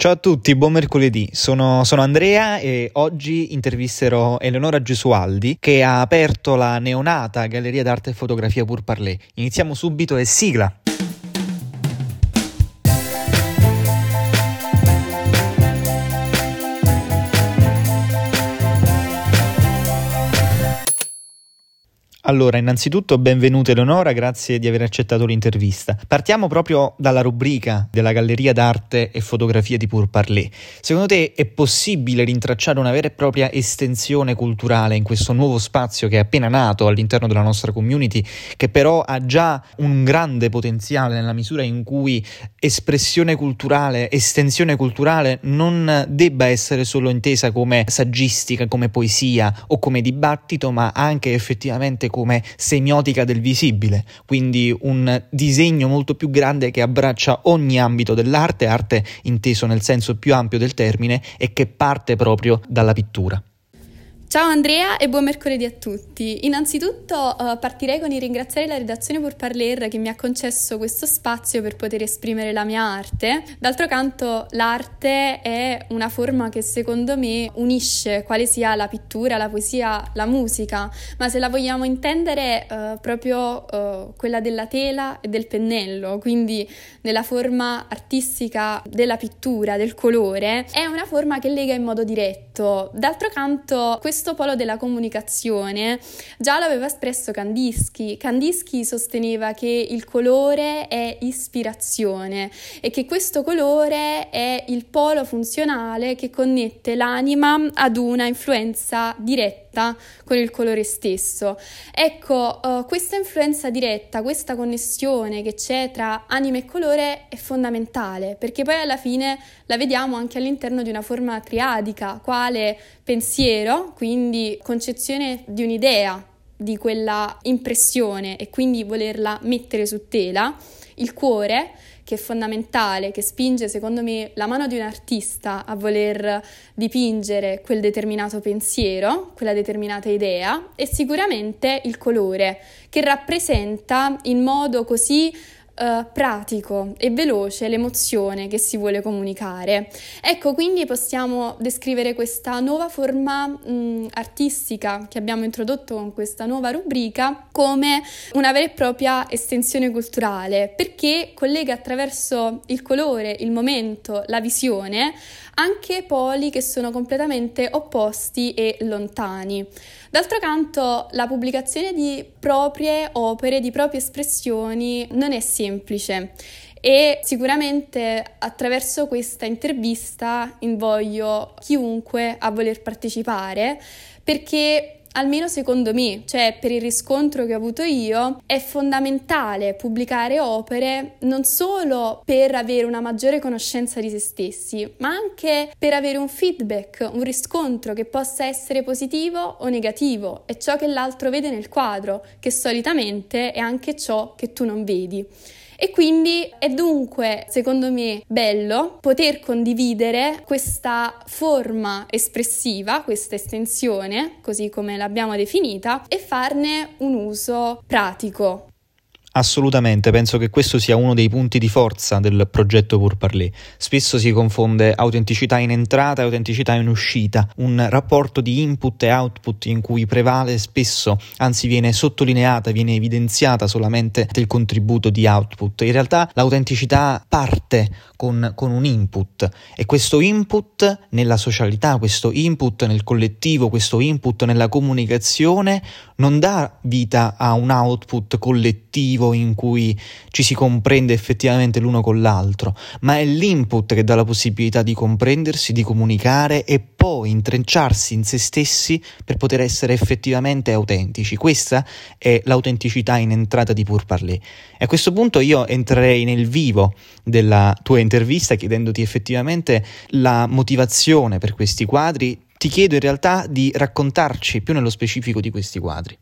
Ciao a tutti, buon mercoledì. Sono, sono, Andrea e oggi intervisterò Eleonora Gesualdi che ha aperto la neonata Galleria d'Arte e Fotografia Pur Parlé. Iniziamo subito e sigla. Allora, innanzitutto benvenuta Eleonora, grazie di aver accettato l'intervista. Partiamo proprio dalla rubrica della Galleria d'Arte e Fotografia di Pur Parlé. Secondo te è possibile rintracciare una vera e propria estensione culturale in questo nuovo spazio che è appena nato all'interno della nostra community, che però ha già un grande potenziale nella misura in cui espressione culturale, estensione culturale non debba essere solo intesa come saggistica, come poesia o come dibattito, ma anche effettivamente come come semiotica del visibile, quindi un disegno molto più grande che abbraccia ogni ambito dell'arte, arte inteso nel senso più ampio del termine e che parte proprio dalla pittura. Ciao Andrea e buon mercoledì a tutti. Innanzitutto uh, partirei con il ringraziare la redazione Pour Parler che mi ha concesso questo spazio per poter esprimere la mia arte. D'altro canto l'arte è una forma che secondo me unisce quale sia la pittura, la poesia, la musica, ma se la vogliamo intendere uh, proprio uh, quella della tela e del pennello, quindi nella forma artistica della pittura, del colore, è una forma che lega in modo diretto. D'altro canto questo questo polo della comunicazione già l'aveva espresso Kandinsky. Kandinsky sosteneva che il colore è ispirazione e che questo colore è il polo funzionale che connette l'anima ad una influenza diretta diretta con il colore stesso. Ecco, uh, questa influenza diretta, questa connessione che c'è tra anima e colore è fondamentale perché poi alla fine la vediamo anche all'interno di una forma triadica, quale pensiero, quindi concezione di un'idea, di quella impressione e quindi volerla mettere su tela, il cuore che è fondamentale, che spinge secondo me la mano di un artista a voler dipingere quel determinato pensiero, quella determinata idea e sicuramente il colore che rappresenta in modo così uh, pratico e veloce l'emozione che si vuole comunicare. Ecco, quindi possiamo descrivere questa nuova forma mh, artistica che abbiamo introdotto con questa nuova rubrica come una vera e propria estensione culturale, perché collega attraverso il colore, il momento, la visione anche poli che sono completamente opposti e lontani. D'altro canto, la pubblicazione di proprie opere, di proprie espressioni non è semplice e sicuramente attraverso questa intervista invoglio chiunque a voler partecipare perché almeno secondo me, cioè per il riscontro che ho avuto io, è fondamentale pubblicare opere non solo per avere una maggiore conoscenza di se stessi, ma anche per avere un feedback, un riscontro che possa essere positivo o negativo, è ciò che l'altro vede nel quadro, che solitamente è anche ciò che tu non vedi. E quindi è dunque, secondo me, bello poter condividere questa forma espressiva, questa estensione, così come l'abbiamo definita, e farne un uso pratico. Assolutamente, penso che questo sia uno dei punti di forza del progetto Pour Parler. Spesso si confonde autenticità in entrata e autenticità in uscita, un rapporto di input e output in cui prevale spesso, anzi viene sottolineata, viene evidenziata solamente il contributo di output. In realtà l'autenticità parte con, con un input e questo input nella socialità, questo input nel collettivo, questo input nella comunicazione non dà vita a un output collettivo in cui ci si comprende effettivamente l'uno con l'altro, ma è l'input che dà la possibilità di comprendersi, di comunicare e poi intrecciarsi in se stessi per poter essere effettivamente autentici. Questa è l'autenticità in entrata di Pur Parler. E a questo punto io entrerei nel vivo della tua intervista chiedendoti effettivamente la motivazione per questi quadri. Ti chiedo in realtà di raccontarci più nello specifico di questi quadri.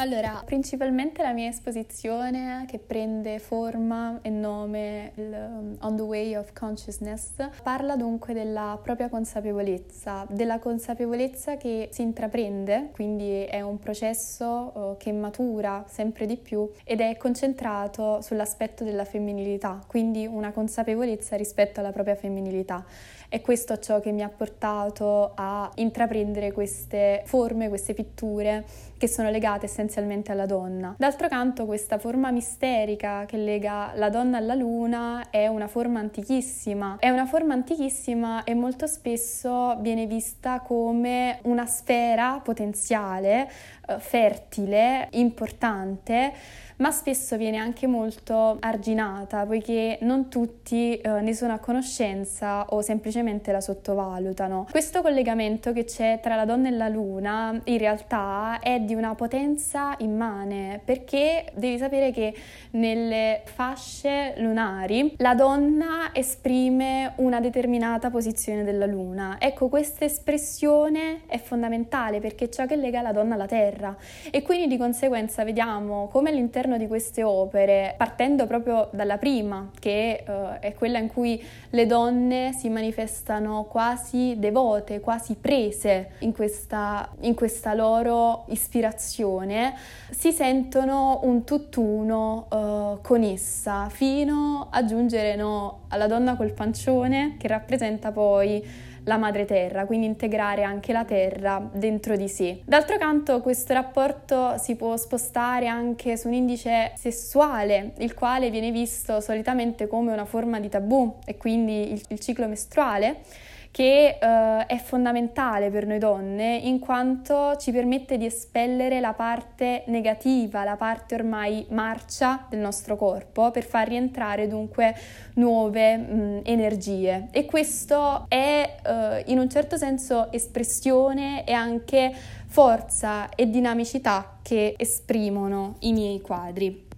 Allora, principalmente la mia esposizione che prende forma e nome il um, On the Way of Consciousness parla dunque della propria consapevolezza, della consapevolezza che si intraprende, quindi è un processo uh, che matura sempre di più ed è concentrato sull'aspetto della femminilità, quindi una consapevolezza rispetto alla propria femminilità. È questo ciò che mi ha portato a intraprendere queste forme, queste pitture che sono legate essenzialmente alla donna. D'altro canto questa forma misterica che lega la donna alla luna è una forma antichissima. È una forma antichissima e molto spesso viene vista come una sfera potenziale, eh, fertile, importante ma spesso viene anche molto arginata poiché non tutti eh, ne sono a conoscenza o semplicemente la sottovalutano. Questo collegamento che c'è tra la donna e la luna in realtà è di una potenza immane perché devi sapere che nelle fasce lunari la donna esprime una determinata posizione della luna. Ecco, questa espressione è fondamentale perché è ciò che lega la donna alla terra e quindi di conseguenza vediamo come all'interno all'interno di queste opere, partendo proprio dalla prima, che uh, è quella in cui le donne si manifestano quasi devote, quasi prese in questa, in questa loro ispirazione, si sentono un tutt'uno uh, con essa, fino a giungere no, alla donna col pancione, che rappresenta poi la madre terra, quindi integrare anche la terra dentro di sé. D'altro canto questo rapporto si può spostare anche su un indice sessuale, il quale viene visto solitamente come una forma di tabù e quindi il, il ciclo mestruale che uh, è fondamentale per noi donne in quanto ci permette di espellere la parte negativa, la parte ormai marcia del nostro corpo per far rientrare dunque nuove mh, energie. E questo è uh, in un certo senso espressione e anche forza e dinamicità che esprimono i miei quadri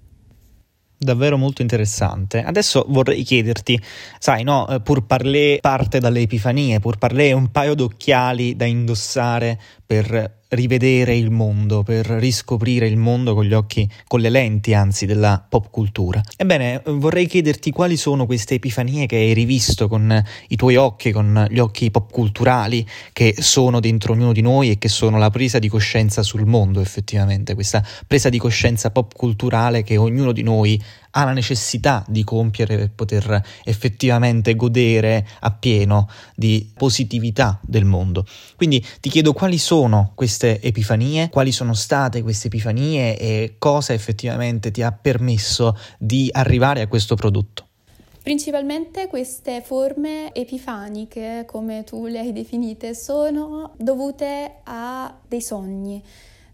davvero molto interessante. Adesso vorrei chiederti, sai, no, eh, pur parlé parte dalle epifanie, pur parlé un paio d'occhiali da indossare per rivedere il mondo, per riscoprire il mondo con gli occhi, con le lenti anzi della pop cultura. Ebbene, vorrei chiederti quali sono queste epifanie che hai rivisto con i tuoi occhi, con gli occhi pop culturali che sono dentro ognuno di noi e che sono la presa di coscienza sul mondo effettivamente, questa presa di coscienza pop culturale che ognuno di noi ha la necessità di compiere per poter effettivamente godere appieno di positività del mondo. Quindi ti chiedo quali sono queste epifanie, quali sono state queste epifanie e cosa effettivamente ti ha permesso di arrivare a questo prodotto. Principalmente queste forme epifaniche, come tu le hai definite, sono dovute a dei sogni,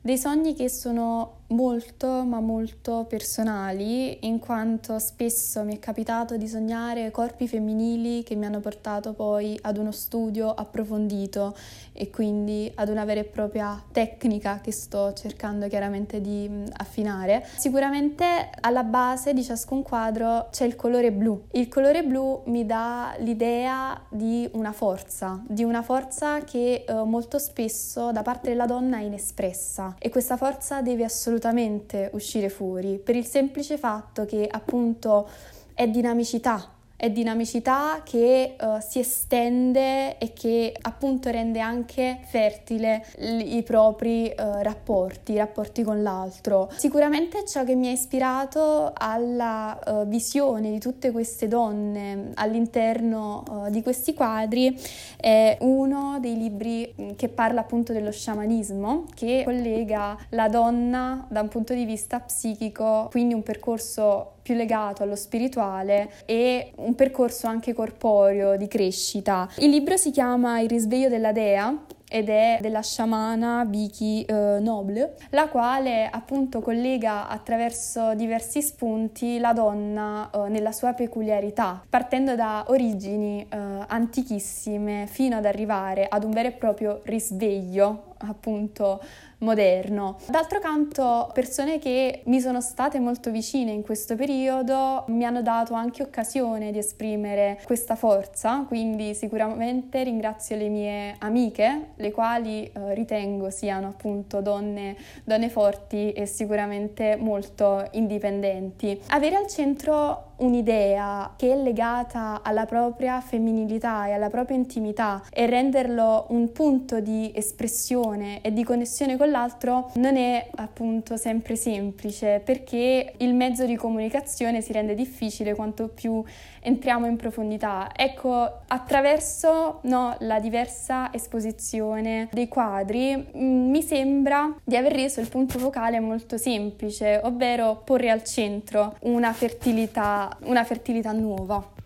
dei sogni che sono molto ma molto personali in quanto spesso mi è capitato di sognare corpi femminili che mi hanno portato poi ad uno studio approfondito e quindi ad una vera e propria tecnica che sto cercando chiaramente di affinare. Sicuramente alla base di ciascun quadro c'è il colore blu. Il colore blu mi dà l'idea di una forza, di una forza che eh, molto spesso da parte della donna è inespressa e questa forza deve assolutamente assolutamente uscire fuori per il semplice fatto che appunto è dinamicità è dinamicità che uh, si estende e che appunto rende anche fertile l- i propri uh, rapporti, i rapporti con l'altro. Sicuramente ciò che mi ha ispirato alla uh, visione di tutte queste donne all'interno di questi quadri è uno dei libri mm, che parla appunto dello sciamanismo, che collega la donna da un punto di vista psichico, quindi un percorso più legato allo spirituale e un percorso anche corporeo di crescita. Il libro si chiama Il risveglio della dea ed è della sciamana Vicky eh, Noble, la quale appunto collega attraverso diversi spunti la donna eh, nella sua peculiarità, partendo da origini eh, antichissime fino ad arrivare ad un vero e proprio risveglio appunto moderno. D'altro canto, persone che mi sono state molto vicine in questo periodo mi hanno dato anche occasione di esprimere questa forza, quindi sicuramente ringrazio le mie amiche, le quali eh, ritengo siano appunto donne, donne forti e sicuramente molto indipendenti. Avere al centro un'idea che è legata alla propria femminilità e alla propria intimità e renderlo un punto di espressione e di connessione con l'altro non è appunto sempre semplice perché il mezzo di comunicazione si rende difficile quanto più entriamo in profondità. Ecco, attraverso no, la diversa esposizione dei quadri mm, mi sembra di aver reso il punto focale molto semplice, ovvero porre al centro una fertilità, una fertilità nuova.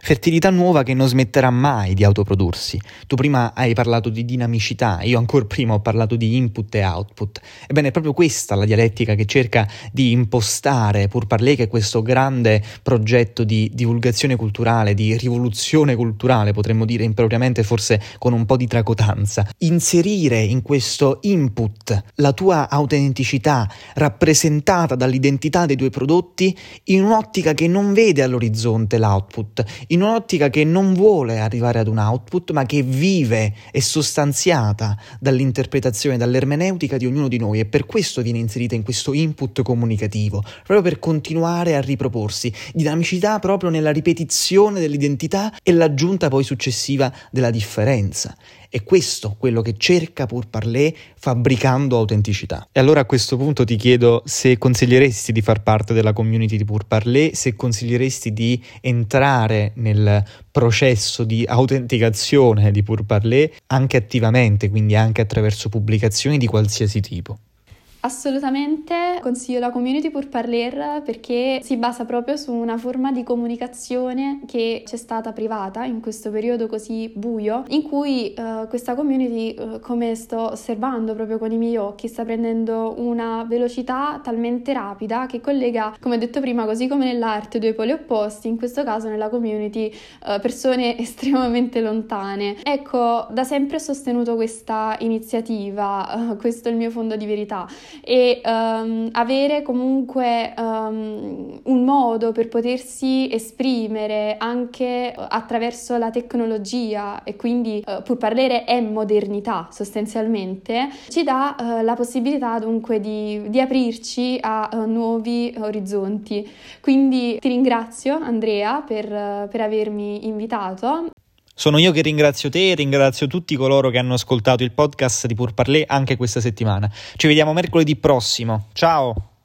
Fertilità nuova che non smetterà mai di autoprodursi. Tu prima hai parlato di dinamicità, io ancora prima ho parlato di input e output. Ebbene, è proprio questa la dialettica che cerca di impostare pur parlé che questo grande progetto di divulgazione culturale, di rivoluzione culturale, potremmo dire impropriamente forse con un po' di tracotanza. Inserire in questo input la tua autenticità rappresentata dall'identità dei tuoi prodotti in un'ottica che non vede all'orizzonte l'output, in un'ottica che non vuole arrivare ad un output, ma che vive, è sostanziata dall'interpretazione, dall'ermeneutica di ognuno di noi e per questo viene inserita in questo input comunicativo, proprio per continuare a riproporsi, dinamicità proprio nella ripetizione dell'identità e l'aggiunta poi successiva della differenza. È questo quello che cerca pur parler fabbricando autenticità. E allora a questo punto ti chiedo se consiglieresti di far parte della community di pur parler, se consiglieresti di entrare nel processo di autenticazione di pur parler anche attivamente, quindi anche attraverso pubblicazioni di qualsiasi tipo. Assolutamente consiglio la community pour parler perché si basa proprio su una forma di comunicazione che c'è stata privata in questo periodo così buio, in cui uh, questa community, uh, come sto osservando proprio con i miei occhi, sta prendendo una velocità talmente rapida che collega, come ho detto prima, così come nell'arte, due poli opposti, in questo caso nella community uh, persone estremamente lontane. Ecco, da sempre ho sostenuto questa iniziativa, questo è il mio fondo di verità e um, avere comunque um, un modo per potersi esprimere anche attraverso la tecnologia e quindi uh, pur parlare è modernità sostanzialmente, ci dà uh, la possibilità dunque di, di aprirci a uh, nuovi orizzonti. Quindi ti ringrazio Andrea per, per avermi invitato. Sono io che ringrazio te e ringrazio tutti coloro che hanno ascoltato il podcast di Pur Parler anche questa settimana. Ci vediamo mercoledì prossimo. Ciao!